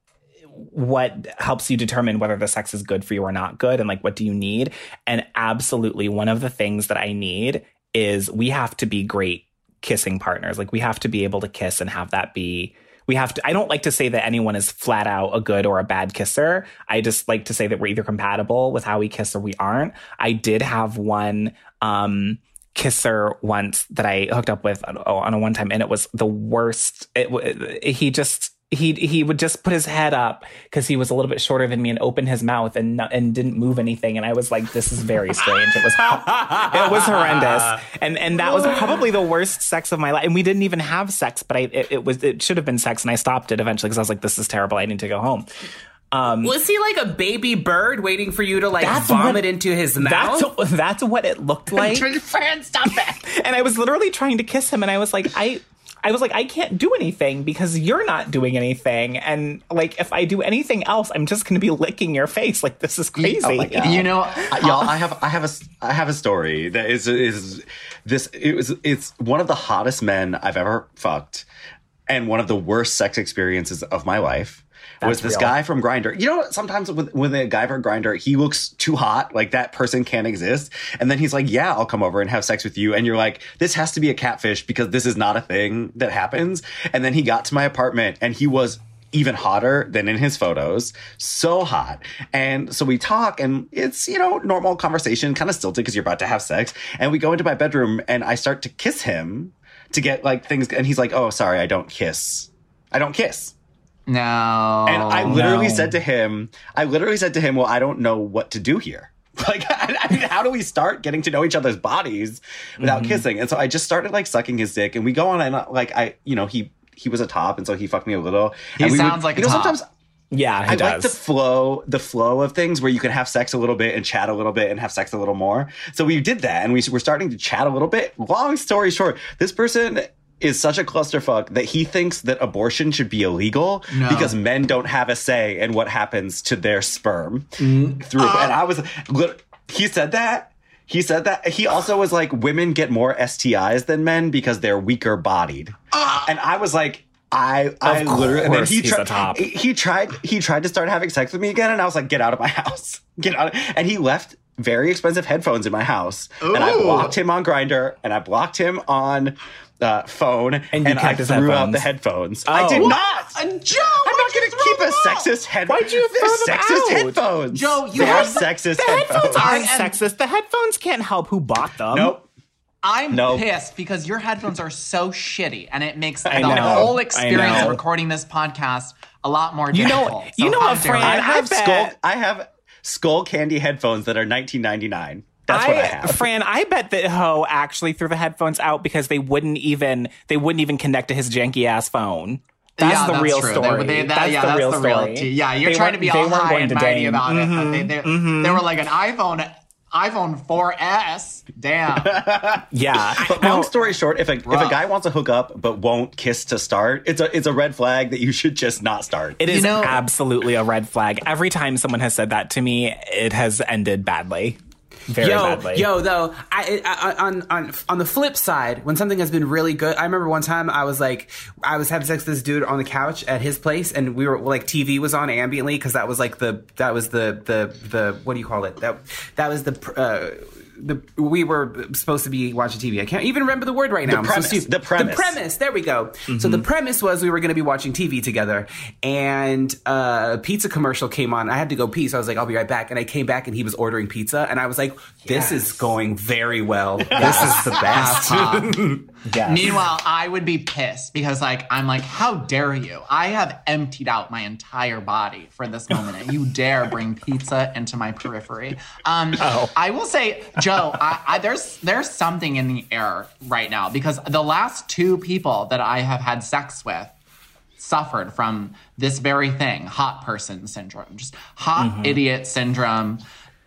what helps you determine whether the sex is good for you or not good and like what do you need? And absolutely one of the things that I need is we have to be great kissing partners. Like we have to be able to kiss and have that be we have to I don't like to say that anyone is flat out a good or a bad kisser. I just like to say that we're either compatible with how we kiss or we aren't. I did have one um kisser once that I hooked up with on, a one time and it was the worst. It, he just he he would just put his head up because he was a little bit shorter than me and open his mouth and and didn't move anything and I was like this is very strange. It was it was horrendous and and that was probably the worst sex of my life. And we didn't even have sex, but I it, it was it should have been sex and I stopped it eventually because I was like this is terrible. I need to go home. Um, was he like a baby bird waiting for you to like That's vomit what- into his mouth? That's that's what it looked like. Friend, stop it. and I was literally trying to kiss him, and I was like, I. I was like, I can't do anything because you're not doing anything. And like, if I do anything else, I'm just going to be licking your face. Like, this is oh crazy. Oh. You know, uh, y'all, I have I have a s- I have a story that is is this it was it's one of the hottest men I've ever fucked, and one of the worst sex experiences of my life. was this real. guy from Grindr? You know, sometimes with with a guy from Grindr, he looks too hot, like that person can't exist, and then he's like, "Yeah, I'll come over and have sex with you," and you're like, "This has to be a catfish because this is not a thing that happens." And then he got to my apartment, and he was even hotter than in his photos. So hot. And so we talk and it's, you know, normal conversation, kind of stilted because you're about to have sex. And we go into my bedroom and I start to kiss him to get like things. And he's like, oh, sorry, I don't kiss. I don't kiss. no. And I literally no. said to him, I literally said to him, well, I don't know what to do here. Like, I mean, how do we start getting to know each other's bodies without Mm-hmm. kissing? And so I just started like sucking his dick, and we go on and like I, you know, he he was a top, and so he fucked me a little. He sounds like a you know, top. sometimes yeah, he I does. like the flow, the flow of things where you can have sex a little bit and chat a little bit and have sex a little more. So we did that, and we were starting to chat a little bit. Long story short, this person is such a clusterfuck that he thinks that abortion should be illegal No. because men don't have a say in what happens to their sperm Mm. through. and I was, lit- he said that. He said that. He also was like, women get more STIs than men because they're weaker bodied. and I was like, I, I literally, and then he tried, top. he- tried, he tried to start having sex with me again, and I was like, get out of my house, get out. And he left very expensive headphones in my house, and I blocked him on Grindr, and I blocked him on uh, phone, And you I threw out the headphones. I Oh. did What? not. Uh, Joe, I'm not going to keep a sexist head. Why'd you throw them sexist out? headphones. Joe, you are have- sexist the headphones aren't I am- sexist. The headphones can't help who bought them. Nope. I'm No. pissed because your headphones are so shitty, and it makes I the know. whole experience of recording this podcast a lot more You know- difficult. you know what, Fran? I I have bet- skull. I have skull candy headphones that are 19.99. That's what I have. Fran, I bet that Ho actually threw the headphones out because they wouldn't even they wouldn't even connect to his janky ass phone. That's yeah, the that's real true. story. They, they, that, that's yeah, the that's real the story. real tea. Yeah, you're They trying to be weren't- all high and to mighty Dame. about it, but they, they, Mhm, they were like an iPhone, iPhone 4S. Damn. Yeah. But long story short, if a if a guy wants to hook up but won't kiss to start, it's a it's a red flag that you should just not start. it is know- absolutely a red flag. Every time someone has said that to me, it has ended badly. Very yo, badly. Yo, though, I, I, on on on the flip side, when something has been really good, I remember one time I was like, I was having sex with this dude on the couch at his place, and we were like, TV was on ambiently because that was like the that was the the the what do you call it that that was the. Uh, the we were supposed to be watching TV. I can't even remember the word right now. The I'm so premise. The premise. The premise. There we go. So the premise was we were going to be watching TV together, and uh, a pizza commercial came on. I had to go pee, so I was like, "I'll be right back." And I came back, and he was ordering pizza, and I was like, "This is going very well. This is the best." Yes. Meanwhile, I would be pissed because, like, I'm like, how dare you? I have emptied out my entire body for this moment, and you dare bring pizza into my periphery. Um, Oh. I will say, Joe, I, I, there's there's something in the air right now because the last two people that I have had sex with suffered from this very thing hot person syndrome just hot idiot syndrome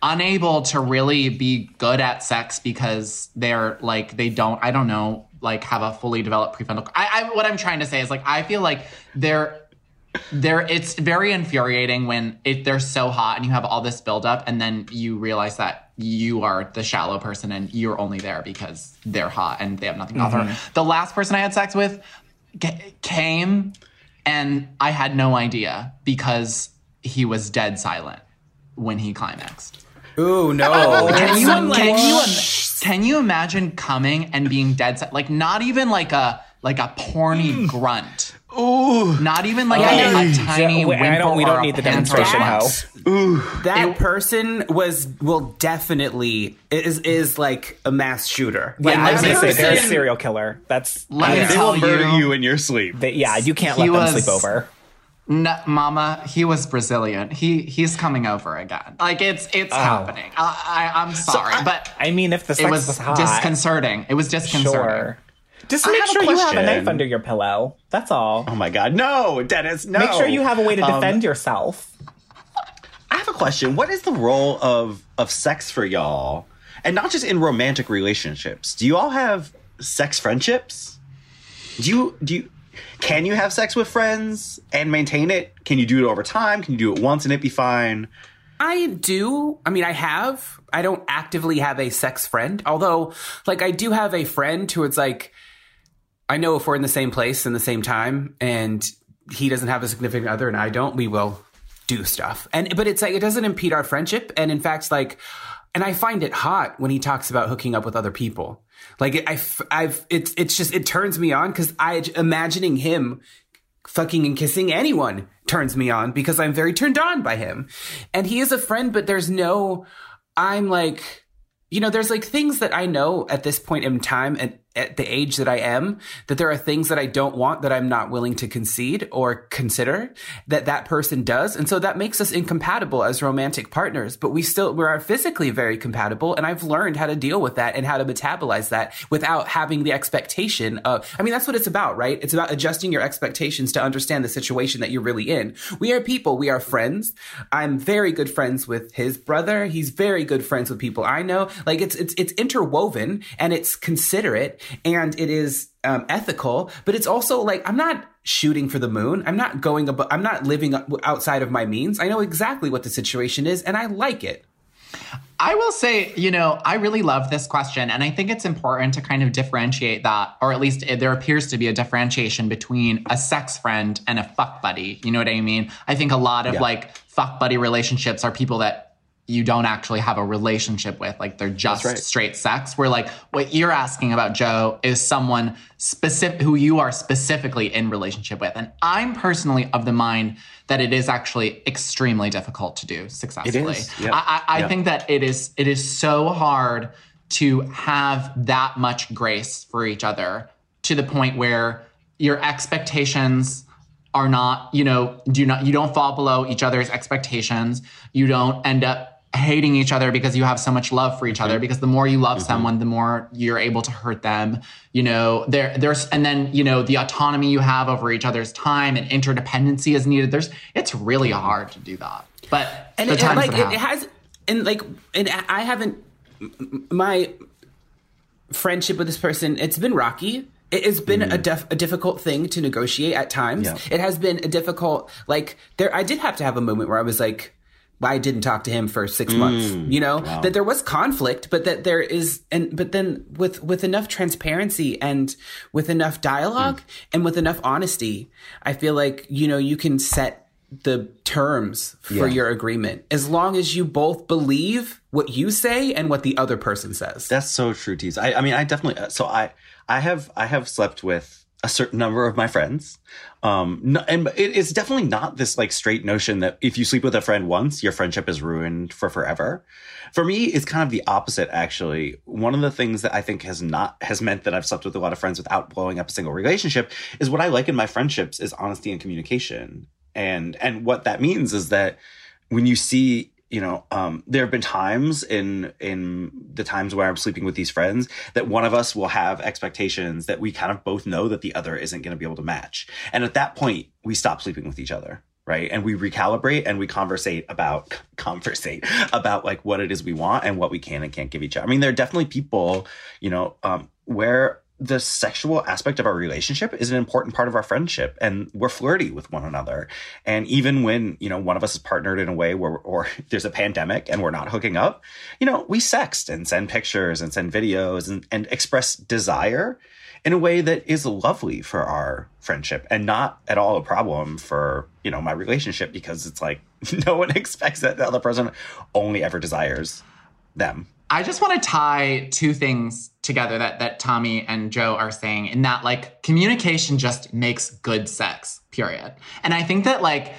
unable to really be good at sex because they're like they don't i don't know like have a fully developed prefrontal I, I what i'm trying to say is like i feel like they're they're it's very infuriating when it, they're so hot and you have all this buildup and then you realize that you are the shallow person and you're only there because they're hot and they have nothing to offer. Mm-hmm. The last person I had sex with ca- came and I had no idea because he was dead silent when he climaxed. Ooh no! Can you, I'm like, can you can you imagine coming and being dead silent? Like not even like a like a porny grunt. Ooh. Not even like a, a tiny Yeah, we- I don't- we don't or need the demonstration, a- Ho. that person was will definitely is is like a mass shooter. Yeah, I was let gonna me say they're a serial killer. That's Let me yeah. They will murder you- you in your sleep. They- yeah, you can't let them was- sleep over. No, Mama, he was Brazilian. He he's coming over again. Like it's it's happening. I, I I'm sorry, but I mean, if the sex it was, was, hot, disconcerting. It was disconcerting. sure. Just make sure you have a knife under your pillow. That's all. Oh my god, no, Dennis, no. Make sure you have a way to Um, defend yourself. I have a question. What is the role of of sex for y'all? And not just in romantic relationships. Do you all have sex friendships? Do you do you can you have sex with friends and maintain it? Can you do it over time? Can you do it once and it be fine? I do. I mean, I have. I don't actively have a sex friend, although, like, I do have a friend who it's like, I know if we're in the same place in the same time, and he doesn't have a significant other and I don't, we will do stuff. And but it's like it doesn't impede our friendship, and in fact, like, and I find it hot when he talks about hooking up with other people. Like, I, I've, it's, it's just it turns me on because I imagining him fucking and kissing anyone turns me on because I'm very turned on by him. And he is a friend, but there's no, I'm like, you know, there's like things that I know at this point in time and at the age that I am, that there are things that I don't want that I'm not willing to concede or consider that that person does. And so that makes us incompatible as romantic partners, but we still, we are physically very compatible. And I've learned how to deal with that and how to metabolize that without having the expectation of, I mean, that's what it's about, right? It's about adjusting your expectations to understand the situation that you're really in. We are people. We are friends. I'm very good friends with his brother. He's very good friends with people I know. Like it's, it's, it's interwoven and it's considerate and it is um, ethical, but it's also like, I'm not shooting for the moon. I'm not going above, I'm not living outside of my means. I know exactly what the situation is and I like it. I will say, you know, I really love this question. And I think it's important to kind of differentiate that, or at least there appears to be a differentiation between a sex friend and a fuck buddy. You know what I mean? I think a lot of like fuck buddy relationships are people that you don't actually have a relationship with. Like they're just right. straight sex. Where like what you're asking about, Joe, is someone specific who you are specifically in relationship with. And I'm personally of the mind that it is actually extremely difficult to do successfully. Yep. I, I, I Yep. think that it is it is so hard to have that much grace for each other to the point where your expectations are not, you know, do not you don't fall below each other's expectations. You don't end up hating each other because you have so much love for each other mm-hmm. because the more you love mm-hmm. someone the more you're able to hurt them. You know there there's and then you know the autonomy you have over each other's time and interdependency is needed. There's it's really mm-hmm. hard to do that but and the it, times like that it has and like and i haven't my friendship with this person it's been rocky. It has been a, def- a difficult thing to negotiate at times. Yeah. it has been a difficult like there i did have to have a moment where i was like I didn't talk to him for six months. You know wow. that there was conflict, but that there is, and but then with with enough transparency and with enough dialogue and with enough honesty, I feel like you know you can set the terms for Yeah. your agreement as long as you both believe what you say and what the other person says. That's so true, Tease. I, I mean, I definitely. uh, So I, I have, I have slept with a certain number of my friends, um, and it, it's definitely not this like straight notion that if you sleep with a friend once, your friendship is ruined for forever. For me, it's kind of the opposite. Actually, one of the things that I think has not has meant that I've slept with a lot of friends without blowing up a single relationship is what I like in my friendships is honesty and communication, and and what that means is that when you see you know um, there have been times in in the times where i'm sleeping with these friends that one of us will have expectations that we kind of both know that the other isn't going to be able to match. And at that point we stop sleeping with each other right? And we recalibrate and we conversate about conversate about like what it is we want and what we can and can't give each other. I mean there are definitely people you know um, where the sexual aspect of our relationship is an important part of our friendship and we're flirty with one another. And even when you know one of us is partnered in a way where or there's a pandemic and we're not hooking up you know we sext and send pictures and send videos and, and express desire in a way that is lovely for our friendship and not at all a problem for you know my relationship because it's like no one expects that the other person only ever desires them I just want to tie two things together that that Tommy and Joe are saying in that like communication just makes good sex, period. And I think that like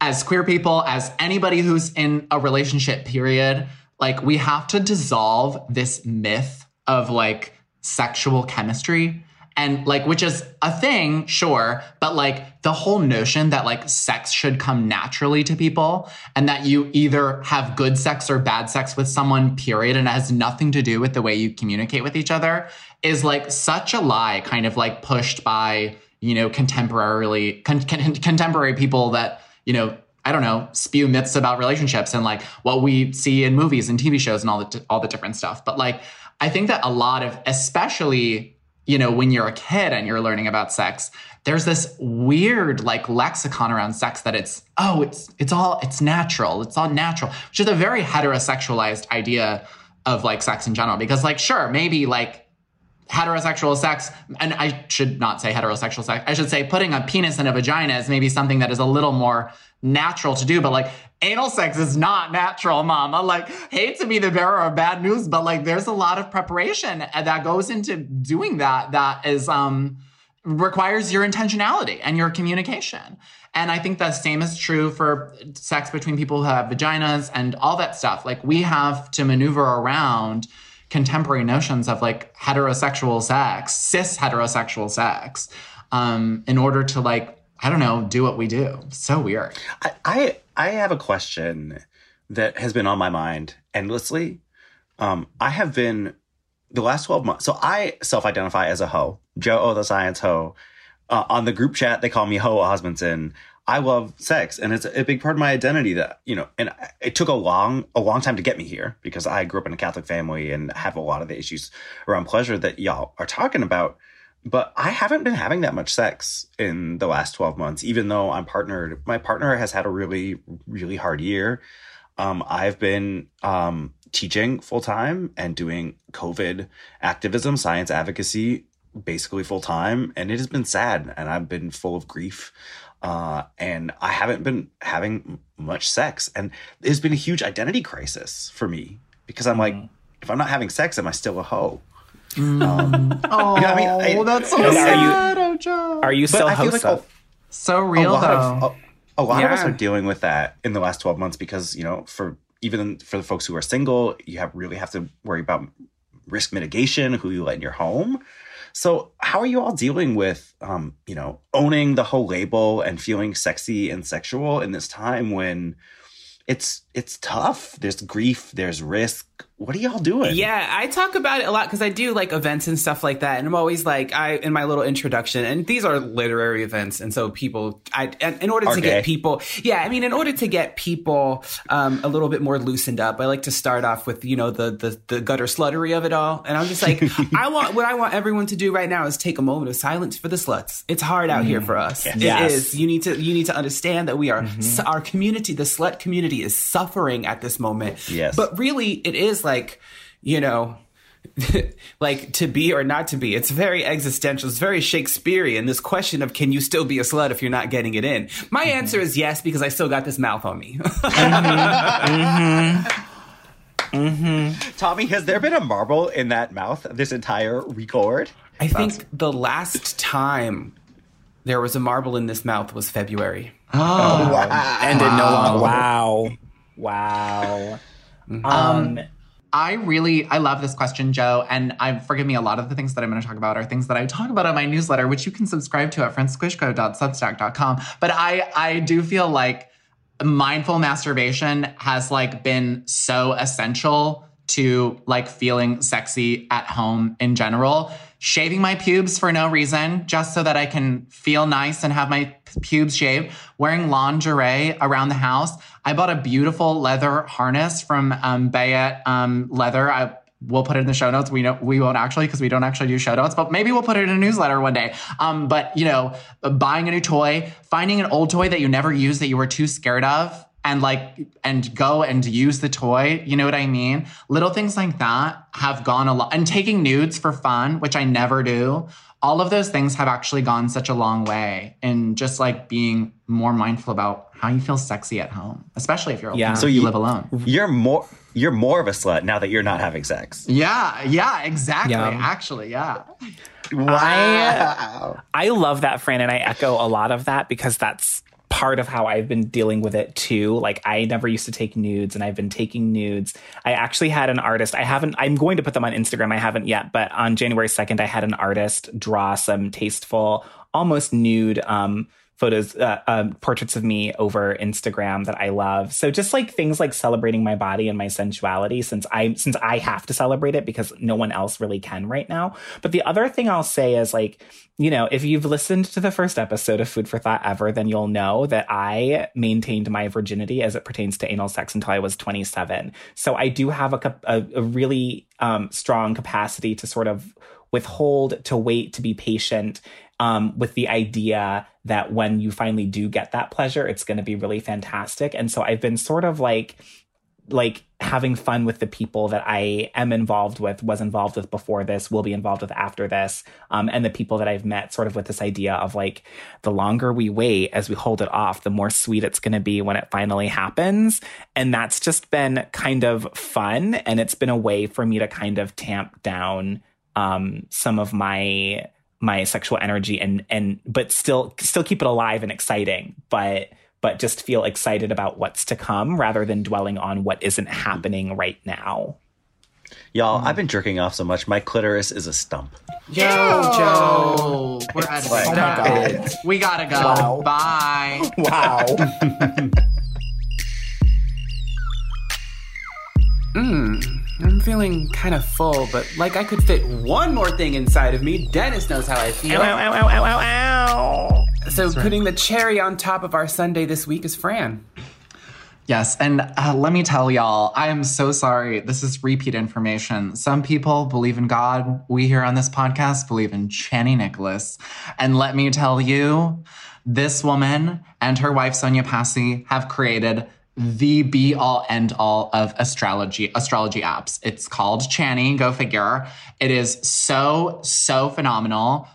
as queer people, as anybody who's in a relationship, period, like we have to dissolve this myth of like sexual chemistry and like which is a thing sure but like the whole notion that like sex should come naturally to people and that you either have good sex or bad sex with someone period and it has nothing to do with the way you communicate with each other is like such a lie kind of like pushed by you know contemporarily con- con- contemporary people that you know I don't know, spew myths about relationships and like what we see in movies and TV shows and all the all the different stuff. But like I think that a lot of especially you know when you're a kid and you're learning about sex, there's this weird like lexicon around sex that it's oh it's it's all it's natural. It's all natural, which is a very heterosexualized idea of like sex in general because like sure, maybe like heterosexual sex, and I should not say heterosexual sex, I should say putting a penis in a vagina is maybe something that is a little more natural to do, but like anal sex is not natural, mama. Like, hate to be the bearer of bad news, but like there's a lot of preparation that goes into doing that that is um requires your intentionality and your communication. And I think the same is true for sex between people who have vaginas and all that stuff. Like we have to maneuver around contemporary notions of like heterosexual sex, cis heterosexual sex, um, in order to like, I don't know, do what we do. So weird. I, I I have a question that has been on my mind endlessly. Um, I have been the last twelve months. So I self-identify as a hoe, Joe O the Science Hoe. Uh, on the group chat, they call me Ho Osmundson. I love sex, and it's a big part of my identity. That you know, and it took a long, a long time to get me here because I grew up in a Catholic family and have a lot of the issues around pleasure that y'all are talking about but I haven't been having that much sex in the last 12 months, even though I'm partnered. My partner has had a really, really hard year. Um, I've been um, teaching full time and doing COVID activism, science advocacy, basically full time. And it has been sad. And I've been full of grief. Uh, and I haven't been having much sex. And there's been a huge identity crisis for me because I'm like, if I'm not having sex, am I still a hoe? Um, Oh, you know I mean? I- that's so And are you- sad, oh, Joe. Are you still I feel like host? So real lot though. of a, a lot of us are dealing with that in the last 12 months because you know for even for the folks who are single you have really have to worry about risk mitigation who you let in your home so how are you all dealing with um you know owning the whole label and feeling sexy and sexual in this time when it's it's tough there's grief there's risk what are y'all doing Yeah, I talk about it a lot because I do like events and stuff like that, and I'm always like, I in my little introduction, and these are literary events, and so people, I in order Are to gay. get people, yeah, I mean, in order to get people um, a little bit more loosened up, I like to start off with you know the the the gutter sluttery of it all, and I'm just like, I want what I want everyone to do right now is take a moment of silence for the sluts. It's hard out here for us. It Yes. is. You need to you need to understand that we are our community, the slut community, is suffering suffering at this moment. Yes. But really, it is like, you know, like to be or not to be. It's very existential. It's very Shakespearean. This question of can you still be a slut if you're not getting it in? My mm-hmm. answer is yes because I still got this mouth on me. mm-hmm. Mm-hmm. Tommy, has there been a marble in that mouth this entire record? I think the last time there was a marble in this mouth was February. Oh, wow. And it no longer. Wow. Wow. Mm-hmm. Um, I really I love this question, Joe. And I forgive me, a lot of the things that I'm going to talk about are things that I talk about on my newsletter, which you can subscribe to at francisquishco.substack.com. But I I do feel like mindful masturbation has like been so essential to like feeling sexy at home in general. Shaving my pubes for no reason, just so that I can feel nice and have my pubes shaved. Wearing lingerie around the house. I bought a beautiful leather harness from um, Bayet um, Leather. I we'll put it in the show notes. We know we won't actually because we don't actually do show notes, but maybe we'll put it in a newsletter one day. Um, but you know, buying a new toy, finding an old toy that you never used that you were too scared of, and like and go and use the toy. You know what I mean? Little things like that have gone a lot. And taking nudes for fun, which I never do. All of those things have actually gone such a long way in just like being more mindful about how you feel sexy at home, especially if you're yeah. so you, you live alone. You're more you're more of a slut now that you're not having sex. Yeah, yeah, exactly. Yeah. Actually, yeah. Wow. I, I love that, Fran, and I echo a lot of that because that's part of how I've been dealing with it too. Like I never used to take nudes and I've been taking nudes. I actually had an artist. I haven't I'm going to put them on Instagram. I haven't yet, but on January 2nd I had an artist draw some tasteful almost nude um photos, uh, um, portraits of me over Instagram that I love. So just like things like celebrating my body and my sensuality, since I since I have to celebrate it because no one else really can right now. But the other thing I'll say is like, you know, if you've listened to the first episode of Food for Thought ever, then you'll know that I maintained my virginity as it pertains to anal sex until I was 27. So I do have a, a, a really um, strong capacity to sort of withhold, to wait, to be patient, um, with the idea that when you finally do get that pleasure, it's going to be really fantastic. And so I've been sort of like, like having fun with the people that I am involved with, was involved with before this, will be involved with after this, um, and the people that I've met, sort of with this idea of like the longer we wait as we hold it off, the more sweet it's going to be when it finally happens. And that's just been kind of fun, and it's been a way for me to kind of tamp down um, some of my my sexual energy and and but still still keep it alive and exciting but but just feel excited about what's to come rather than dwelling on what isn't mm-hmm. happening right now Y'all, mm-hmm. I've been jerking off so much, my clitoris is a stump. Yo, Joe. We're at like, oh my God. We gotta go. Wow. Bye. Wow. Mmm. I'm feeling kind of full, but like I could fit one more thing inside of me. Dennis knows how I feel. Ow, ow, ow, ow, ow, ow. So right. putting the cherry on top of our Sunday this week is Fran. Yes, and uh, let me tell y'all, I am so sorry. This is repeat information. Some people believe in God. We here on this podcast believe in Chani Nicholas. And let me tell you, this woman and her wife, Sonya Passi, have created the be all end all of astrology astrology apps. It's called Chani, go figure. It is so so phenomenal.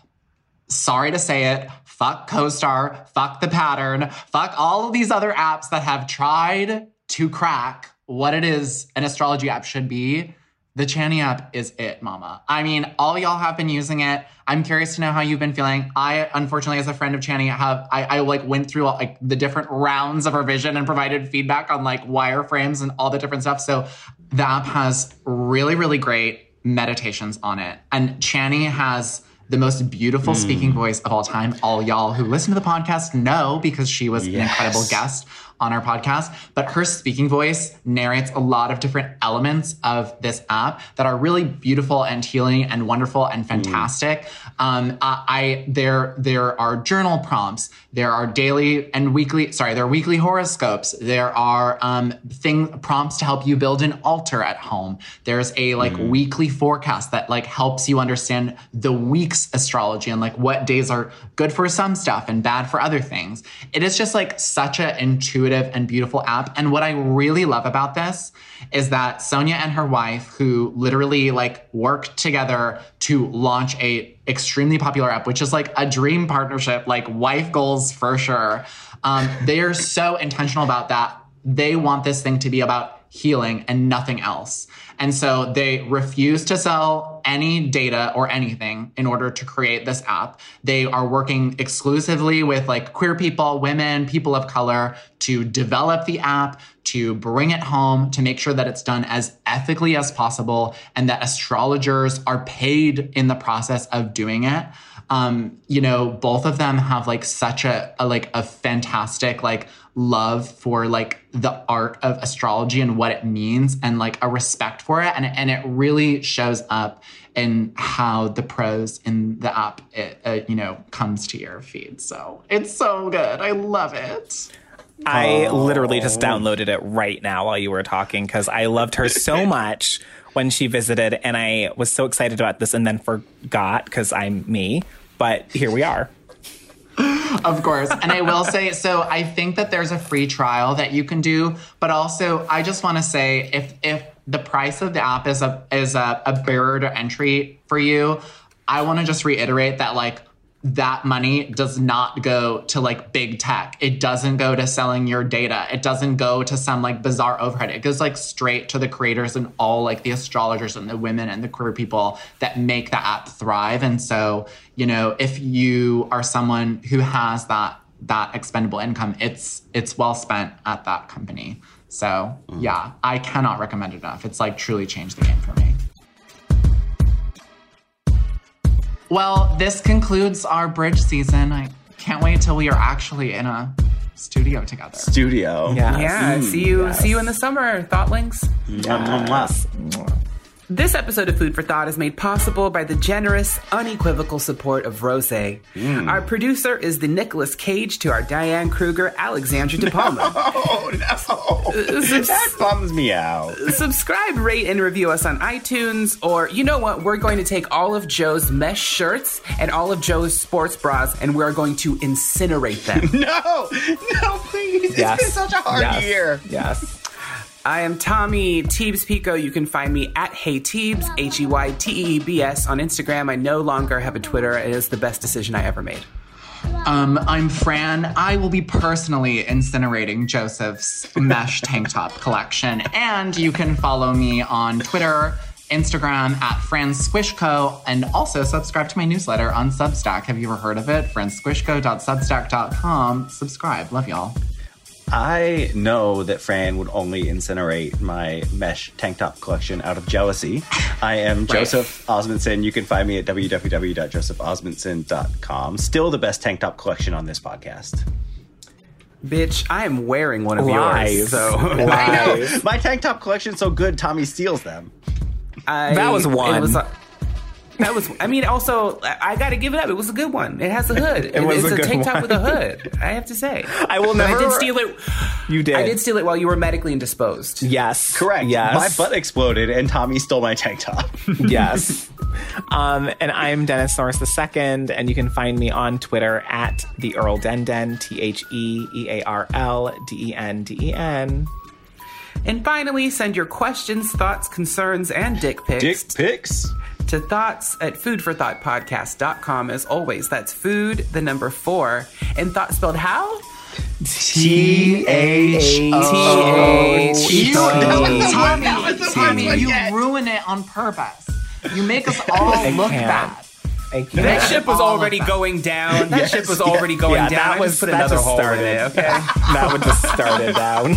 Sorry to say it, fuck Co-Star, fuck the pattern, fuck all of these other apps that have tried to crack what it is an astrology app should be the Chani app is it, mama. I mean, all y'all have been using it. I'm curious to know how you've been feeling. I, unfortunately, as a friend of Chani, have I, I like went through like the different rounds of revision and provided feedback on like wireframes and all the different stuff. So the app has really, really great meditations on it. And Chani has the most beautiful mm. speaking voice of all time. All y'all who listen to the podcast know because she was yes. an incredible guest on our podcast, but her speaking voice narrates a lot of different elements of this app that are really beautiful and healing and wonderful and fantastic. Mm. Um, I, I, there there are journal prompts, there are daily and weekly sorry, there are weekly horoscopes, there are um, thing prompts to help you build an altar at home. There's a like mm. weekly forecast that like helps you understand the week's astrology and like what days are good for some stuff and bad for other things. It is just like such a intuitive intuitive and beautiful app. And what I really love about this is that Sonya and her wife, who literally like worked together to launch a extremely popular app, which is like a dream partnership, like wife goals for sure. Um, they are so intentional about that. They want this thing to be about healing and nothing else. And so they refuse to sell any data or anything in order to create this app. They are working exclusively with like queer people, women, people of color to develop the app, to bring it home, to make sure that it's done as ethically as possible and that astrologers are paid in the process of doing it um, you know, both of them have like such a, a like a fantastic like love for like the art of astrology and what it means and like a respect for it. And, and it really shows up in how the prose in the app it, uh, you know comes to your feed. So it's so good. I love it. I literally just downloaded it right now while you were talking because I loved her so much when she visited, and I was so excited about this and then forgot because I'm me. But here we are. of course. And I will say, so I think that there's a free trial that you can do, but also I just want to say if if the price of the app is a is a, a barrier to entry for you, I want to just reiterate that like that money does not go to like big tech. It doesn't go to selling your data. It doesn't go to some like bizarre overhead. It goes like straight to the creators and all like the astrologers and the women and the queer people that make the app thrive. And so, you know, if you are someone who has that that expendable income, it's it's well spent at that company. So, mm. yeah, I cannot recommend it enough. It's like truly changed the game for me. Well, this concludes our bridge season. I can't wait till we are actually in a studio together. Studio. Yeah. Yeah. Mm, see you yes. see you in the summer, Thoughtlinks. Yes. This episode of Food for Thought is made possible by the generous, unequivocal support of Rose. Mm. Our producer is the Nicolas Cage to our Diane Kruger, Alexandra De Palma. Oh, no. Uh, subs- that bums me out. Subscribe, rate, and review us on iTunes. Or, you know what? We're going to take all of Joe's mesh shirts and all of Joe's sports bras and we're going to incinerate them. no, no, please. Yes. It's been such a hard yes. year. Yes. I am Tommy Teebs Pico. You can find me at Hey Teebs, H E Y T E E B S, on Instagram. I no longer have a Twitter. It is the best decision I ever made. Um, I'm Fran. I will be personally incinerating Joseph's mesh tank top collection. And you can follow me on Twitter, Instagram at Fran Squishco, and also subscribe to my newsletter on Substack. Have you ever heard of it? fransquishco.substack.com. Subscribe. Love y'all. I know that Fran would only incinerate my mesh tank top collection out of jealousy. I am right. Joseph Osmundson. You can find me at www.josephosmundson.com. Still the best tank top collection on this podcast. Bitch, I am wearing one of Lies. yours. So Lies. my tank top collection's so good, Tommy steals them. I, that was one. Was, that was. I mean, also, I got to give it up. It was a good one. It has a hood. it, was it's a, a tank top with a hood. I have to say. I will never. I did steal it. You did. I did steal it while you were medically indisposed. Yes, correct. Yes, my butt exploded, and Tommy stole my tank top. yes. Um, and I'm Dennis Norris II, and you can find me on Twitter at the Earl Denden, T H E E A R L D E N D E N. And finally, send your questions, thoughts, concerns, and dick pics. Dick pics? To thoughts at foodforthoughtpodcast.com. As always, that's food, the number four, and thought spelled how? T H T H. You ruin it on purpose. You make us all look bad. That ship was already going down. That ship was already going down. That was, put another hole in it. Okay, that would just started down.